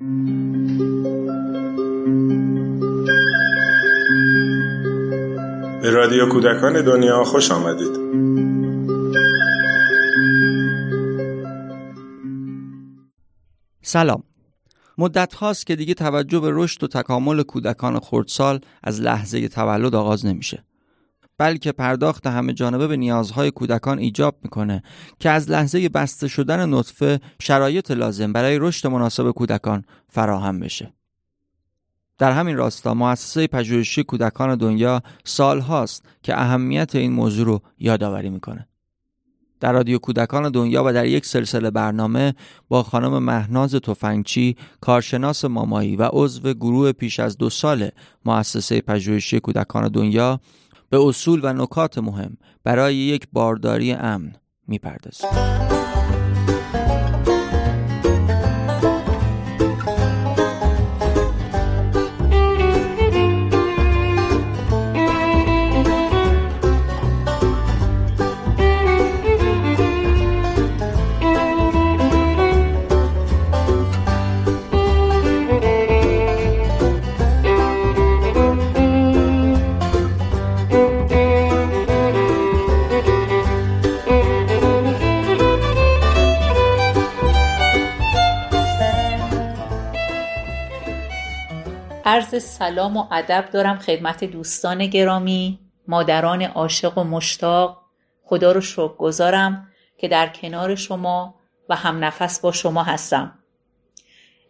به رادیو کودکان دنیا خوش آمدید. سلام. مدت هاست که دیگه توجه به رشد و تکامل کودکان خردسال از لحظه تولد آغاز نمیشه. بلکه پرداخت همه جانبه به نیازهای کودکان ایجاب می‌کنه که از لحظه بسته شدن نطفه شرایط لازم برای رشد مناسب کودکان فراهم بشه. در همین راستا مؤسسه پژوهشی کودکان دنیا سال هاست که اهمیت این موضوع رو یادآوری می‌کنه. در رادیو کودکان دنیا و در یک سلسله برنامه با خانم مهناز تفنگچی کارشناس مامایی و عضو گروه پیش از دو سال مؤسسه پژوهشی کودکان دنیا به اصول و نکات مهم برای یک بارداری امن می‌پردازیم. عرض سلام و ادب دارم خدمت دوستان گرامی مادران عاشق و مشتاق. خدا رو شکر گذارم که در کنار شما و هم نفس با شما هستم.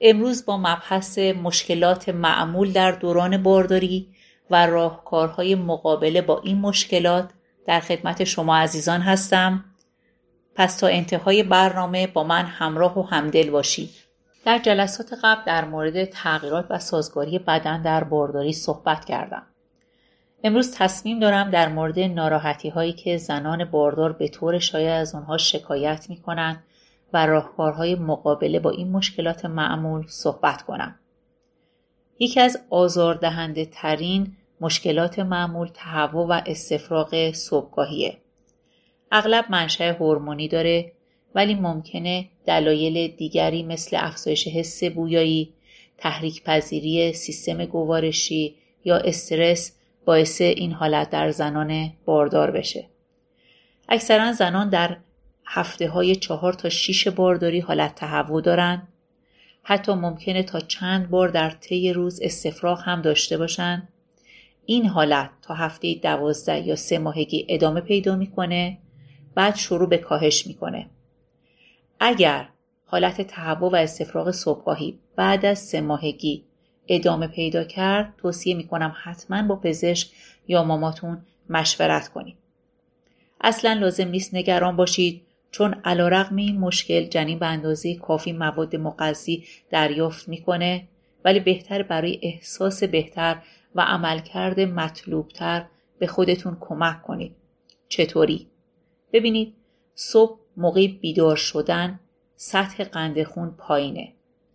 امروز با مبحث مشکلات معمول در دوران بارداری و راهکارهای مقابله با این مشکلات در خدمت شما عزیزان هستم. پس تا انتهای برنامه با من همراه و همدل باشید. در جلسات قبل در مورد تغییرات و سازگاری بدن در بارداری صحبت کردم. امروز تصمیم دارم در مورد ناراحتی هایی که زنان باردار به طور شایع از آنها شکایت می کنند و راهکارهای مقابله با این مشکلات معمول صحبت کنم. یکی از آزاردهنده ترین مشکلات معمول تهوع و استفراغ صبحگاهیه. اغلب منشأ هورمونی داره ولی ممکنه دلایل دیگری مثل افزایش حس بویایی، تحریک پذیری سیستم گوارشی یا استرس باعث این حالت در زنان باردار بشه. اکثرا زنان در هفته های چهار تا شیش بارداری حالت تهوع دارند. حتی ممکنه تا چند بار در طی روز استفراغ هم داشته باشند. این حالت تا هفته دوازده یا سه ماهگی ادامه پیدا می‌کنه بعد شروع به کاهش می‌کنه. اگر حالت تهوع و استفراغ صبحگاهی بعد از سه ماهگی ادامه پیدا کرد توصیه می‌کنم حتما با پزشک یا ماماتون مشورت کنید. اصلا لازم نیست نگران باشید چون علیرغم این مشکل جنین به اندازه کافی مواد مغذی دریافت می‌کنه ولی بهتر برای احساس بهتر و عملکرد مطلوبتر به خودتون کمک کنید. چطوری؟ ببینید صبح موقع بیدار شدن سطح قند خون پایینه.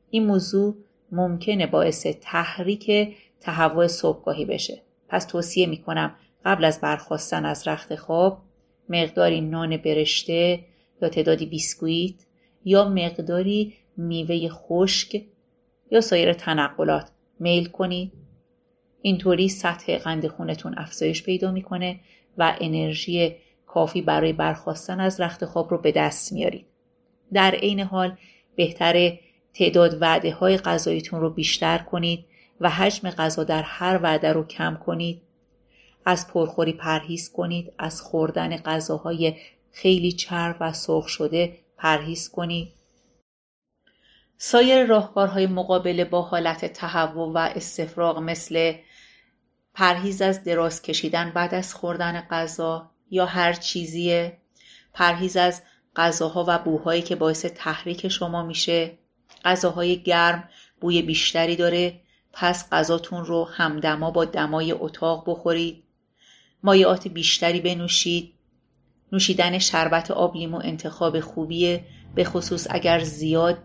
این موضوع ممکنه باعث تحریک تهوع صبحگاهی بشه. پس توصیه می‌کنم قبل از برخواستن از رخت خواب مقداری نان برشته یا تعدادی بیسکویت یا مقداری میوه خشک یا سایر تنقلات میل کنید اینطوری سطح قند خونتون افزایش پیدا می‌کنه و انرژی کافی برای برخواستن از رخت خواب رو به دست میارید. در عین حال بهتر تعداد وعده های غذاییتون رو بیشتر کنید و حجم غذا در هر وعده رو کم کنید. از پرخوری پرهیز کنید. از خوردن غذاهای خیلی چرب و سرخ شده پرهیز کنید. سایر راهکارهای مقابله با حالت تهوع و استفراغ مثل پرهیز از دراز کشیدن بعد از خوردن غذا یا هر چیزیه. پرهیز از غذاها و بوهایی که باعث تحریک شما میشه. غذاهای گرم بوی بیشتری داره. پس غذاتون رو همدما با دمای اتاق بخورید. مایعات بیشتری بنوشید. نوشیدن شربت آب لیمو انتخاب خوبیه. به خصوص اگر زیاد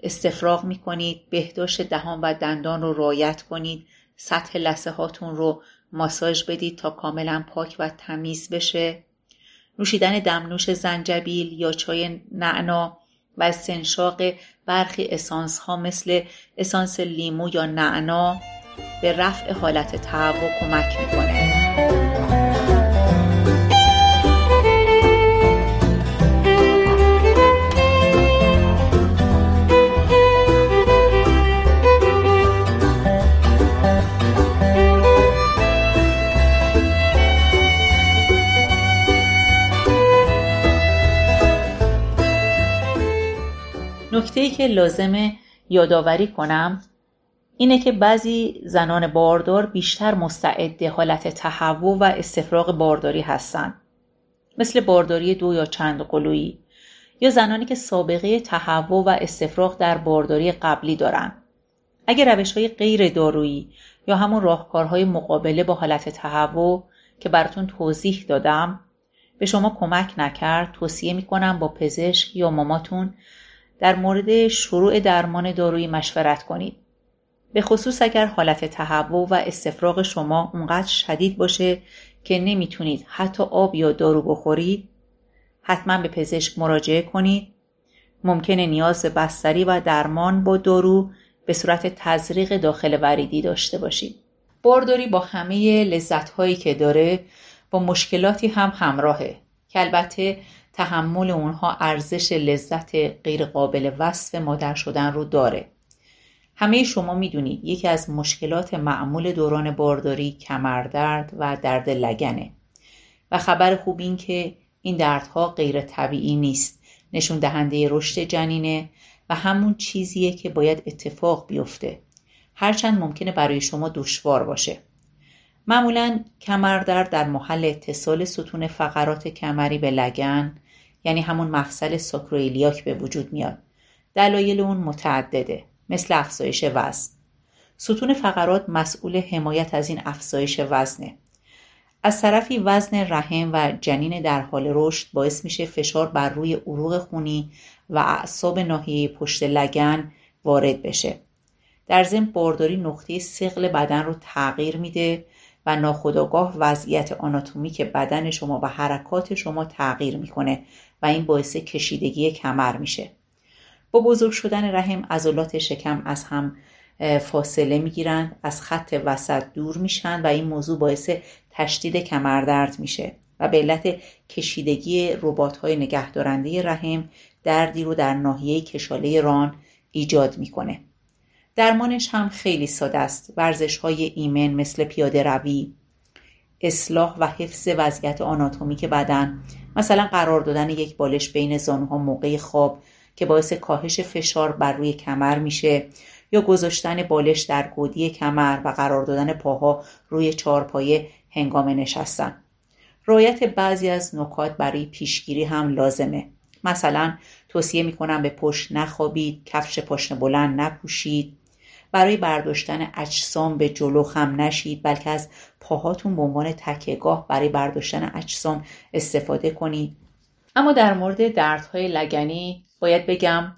استفراغ می‌کنید بهداشت دهان و دندان رو رایت کنید. سطح لسه هاتون رو ماساژ بدید تا کاملا پاک و تمیز بشه. نوشیدن دمنوش زنجبیل یا چای نعنا و استنشاق برخی اسانس ها مثل اسانس لیمو یا نعنا به رفع حالت تهوع کمک می‌کنه. که لازمه یادآوری کنم اینه که بعضی زنان باردار بیشتر مستعد حالت تهوع و استفراغ بارداری هستند مثل بارداری دو یا چند قلویی یا زنانی که سابقه تهوع و استفراغ در بارداری قبلی دارند اگر روش های غیر دارویی یا همون راهکارهای مقابله با حالت تهوع که براتون توضیح دادم به شما کمک نکرد توصیه می‌کنم با پزشک یا ماماتون در مورد شروع درمان دارویی مشورت کنید. به خصوص اگر حالت تهوع و استفراغ شما اونقدر شدید باشه که نمی‌تونید حتی آب یا دارو بخورید حتما به پزشک مراجعه کنید. ممکنه نیاز به بستری و درمان با دارو به صورت تزریق داخل وریدی داشته باشید. بارداری با همه لذتهایی که داره با مشکلاتی هم همراهه. که البته تحمل اونها ارزش لذت غیرقابل وصف مادر شدن رو داره. همه شما می‌دونید یکی از مشکلات معمول دوران بارداری کمردرد و درد لگنه. و خبر خوب این که این دردها غیر طبیعی نیست. نشون دهنده رشد جنینه و همون چیزیه که باید اتفاق بیفته. هرچند ممکنه برای شما دشوار باشه. معمولا کمردرد در محل اتصال ستون فقرات کمری به لگن یعنی همون مفصل ساکرویلیاک به وجود میاد. دلایل اون متعدده مثل افزایش وزن. ستون فقرات مسئول حمایت از این افزایش وزنه. از طرفی وزن رحم و جنین در حال رشد باعث میشه فشار بر روی عروق خونی و اعصاب ناحیه پشت لگن وارد بشه. در ضمن بارداری نقطه سقل بدن رو تغییر میده و ناخودآگاه وضعیت آناتومیک بدن شما و حرکات شما تغییر می‌کنه و این باعث کشیدگی کمر میشه. با بزرگ شدن رحم عضلات شکم از هم فاصله می‌گیرند از خط وسط دور میشن و این موضوع باعث تشدید کمردرد میشه و به علت کشیدگی ربات های نگهدارنده رحم دردی رو در ناحیه کشاله ران ایجاد می‌کنه. درمانش هم خیلی ساده است. ورزش های ایمن مثل پیاده روی اصلاح و حفظ وضعیت آناتومیک بدن. مثلا قرار دادن یک بالش بین زانوها موقع خواب که باعث کاهش فشار بر روی کمر میشه یا گذاشتن بالش در گودی کمر و قرار دادن پاها روی چهارپایه هنگام نشستن. رعایت بعضی از نکات برای پیشگیری هم لازمه. مثلا توصیه می‌کنم به پشت نخوابید کفش پاشنه بلند نپوشید. برای برداشتن اجسام به جلو خم نشید بلکه از پاهاتون به عنوان تکهگاه برای برداشتن اجسام استفاده کنید. اما در مورد دردهای لگنی باید بگم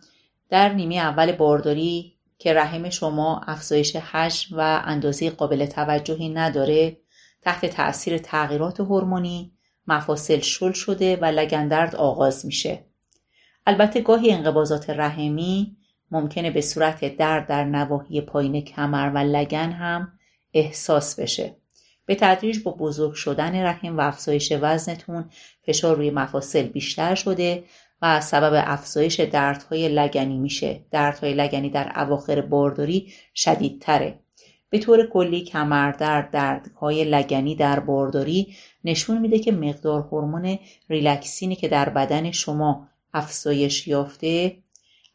در نیمه اول بارداری که رحم شما افزایش حجم و اندازه قابل توجهی نداره تحت تأثیر تغییرات هورمونی مفاصل شل شده و لگندرد آغاز میشه. البته گاهی انقباضات رحمی ممکنه به صورت درد در نواحی پایین کمر و لگن هم احساس بشه. به تدریج با بزرگ شدن رحم و افزایش وزنتون فشار روی مفاصل بیشتر شده و سبب افزایش دردهای لگنی میشه. دردهای لگنی در اواخر بارداری شدیدتره. به طور کلی کمردرد دردهای لگنی در بارداری نشون میده که مقدار هورمون ریلکسینی که در بدن شما افزایش یافته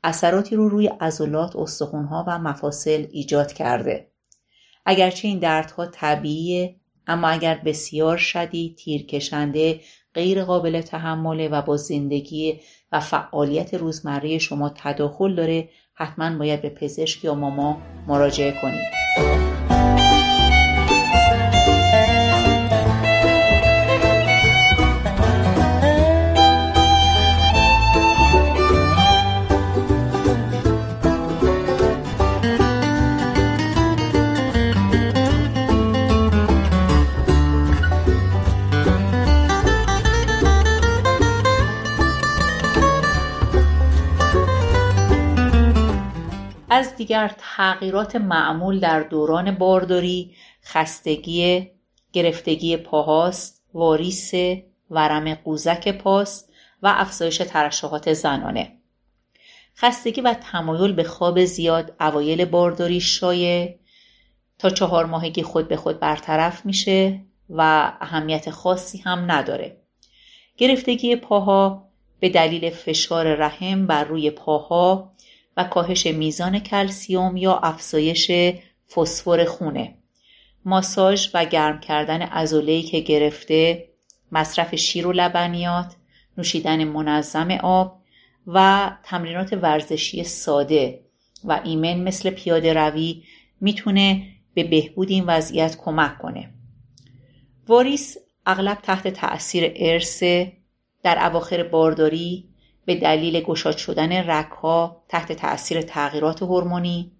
اثراتی رو روی عضلات استخونها و مفاصل ایجاد کرده. اگرچه این دردها طبیعیه اما اگر بسیار شدید تیرکشنده غیر قابل تحمله و با زندگی و فعالیت روزمره شما تداخل داره حتما باید به پزشک یا ماما مراجعه کنید. دیگر تغییرات معمول در دوران بارداری خستگی گرفتگی پاهاست واریس ورم قوزک پاست و افزایش ترشحات زنانه. خستگی و تمایل به خواب زیاد اوایل بارداری شایع تا چهار ماهگی خود به خود برطرف میشه و اهمیت خاصی هم نداره. گرفتگی پاها به دلیل فشار رحم بر روی پاها کاهش میزان کلسیوم یا افزایش فسفر خونه. ماساژ و گرم کردن عضله‌ای که گرفته مصرف شیر و لبنیات نوشیدن منظم آب و تمرینات ورزشی ساده و ایمن مثل پیاده روی می‌تونه به بهبود این وضعیت کمک کنه. واریس اغلب تحت تأثیر ارث در اواخر بارداری به دلیل گشاد شدن رگها تحت تأثیر تغییرات هورمونی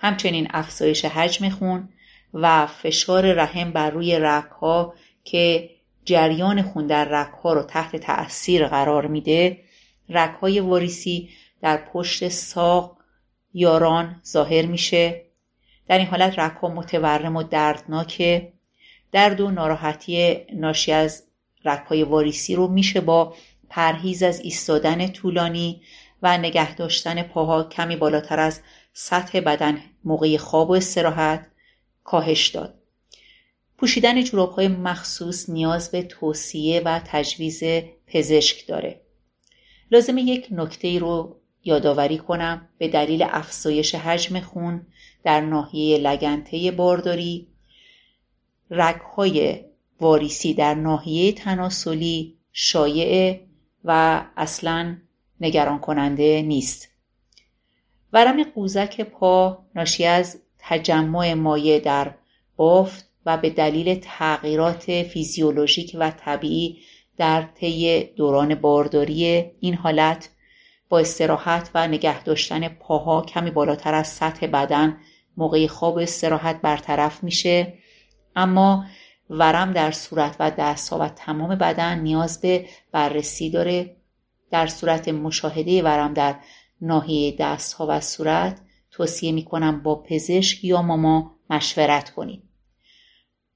همچنین افزایش حجم خون و فشار رحم بر روی رگها که جریان خون در رگها رو تحت تأثیر قرار میده رگهای واریسی در پشت ساق یاران ظاهر میشه. در این حالت رگها متورم و دردناکه. درد و ناراحتی ناشی از رگهای واریسی رو میشه با پرهیز از ایستادن طولانی و نگه داشتن پاها کمی بالاتر از سطح بدن موقع خواب و استراحت کاهش داد. پوشیدن جوراب های مخصوص نیاز به توصیه و تجویز پزشک داره. لازم یک نکته رو یادآوری کنم به دلیل افزایش حجم خون در ناحیه لگنته بارداری رگهای واریسی در ناحیه تناسلی شایع و اصلا نگران کننده نیست. ورم قوزک پا ناشی از تجمع مایع در بافت و به دلیل تغییرات فیزیولوژیک و طبیعی در طی دوران بارداری این حالت با استراحت و نگه داشتن پاها کمی بالاتر از سطح بدن موقع خواب استراحت برطرف میشه. اما ورم در صورت و دستها و تمام بدن نیاز به بررسی داره. در صورت مشاهده ورم در ناحیه دستها و صورت توصیه می‌کنم با پزشک یا ماما مشورت کنید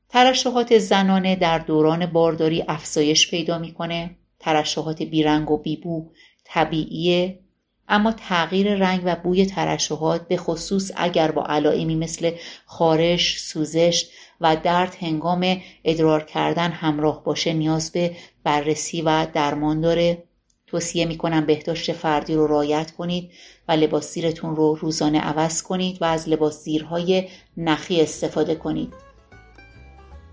ترشحات زنانه در دوران بارداری افزایش پیدا می‌کنه. ترشحات بیرنگ و بیبو طبیعیه. اما تغییر رنگ و بوی ترشحات به خصوص اگر با علائمی مثل خارش، سوزش و درد هنگام ادرار کردن همراه باشه نیاز به بررسی و درمان داره. توصیه می‌کنم بهداشت فردی رو رعایت کنید و لباس زیرتون رو روزانه عوض کنید و از لباس زیرهای نخی استفاده کنید.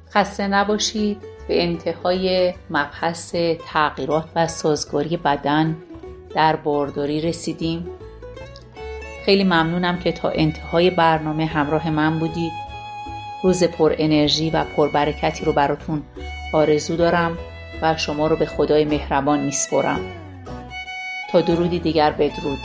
خسته نباشید. به انتهای مبحث تغییرات و سازگاری بدن در بارداری رسیدیم. خیلی ممنونم که تا انتهای برنامه همراه من بودید. روز پر انرژی و پربرکتی رو براتون آرزو دارم و شما رو به خدای مهربان میسپرم. تا درودی دیگر بدرود.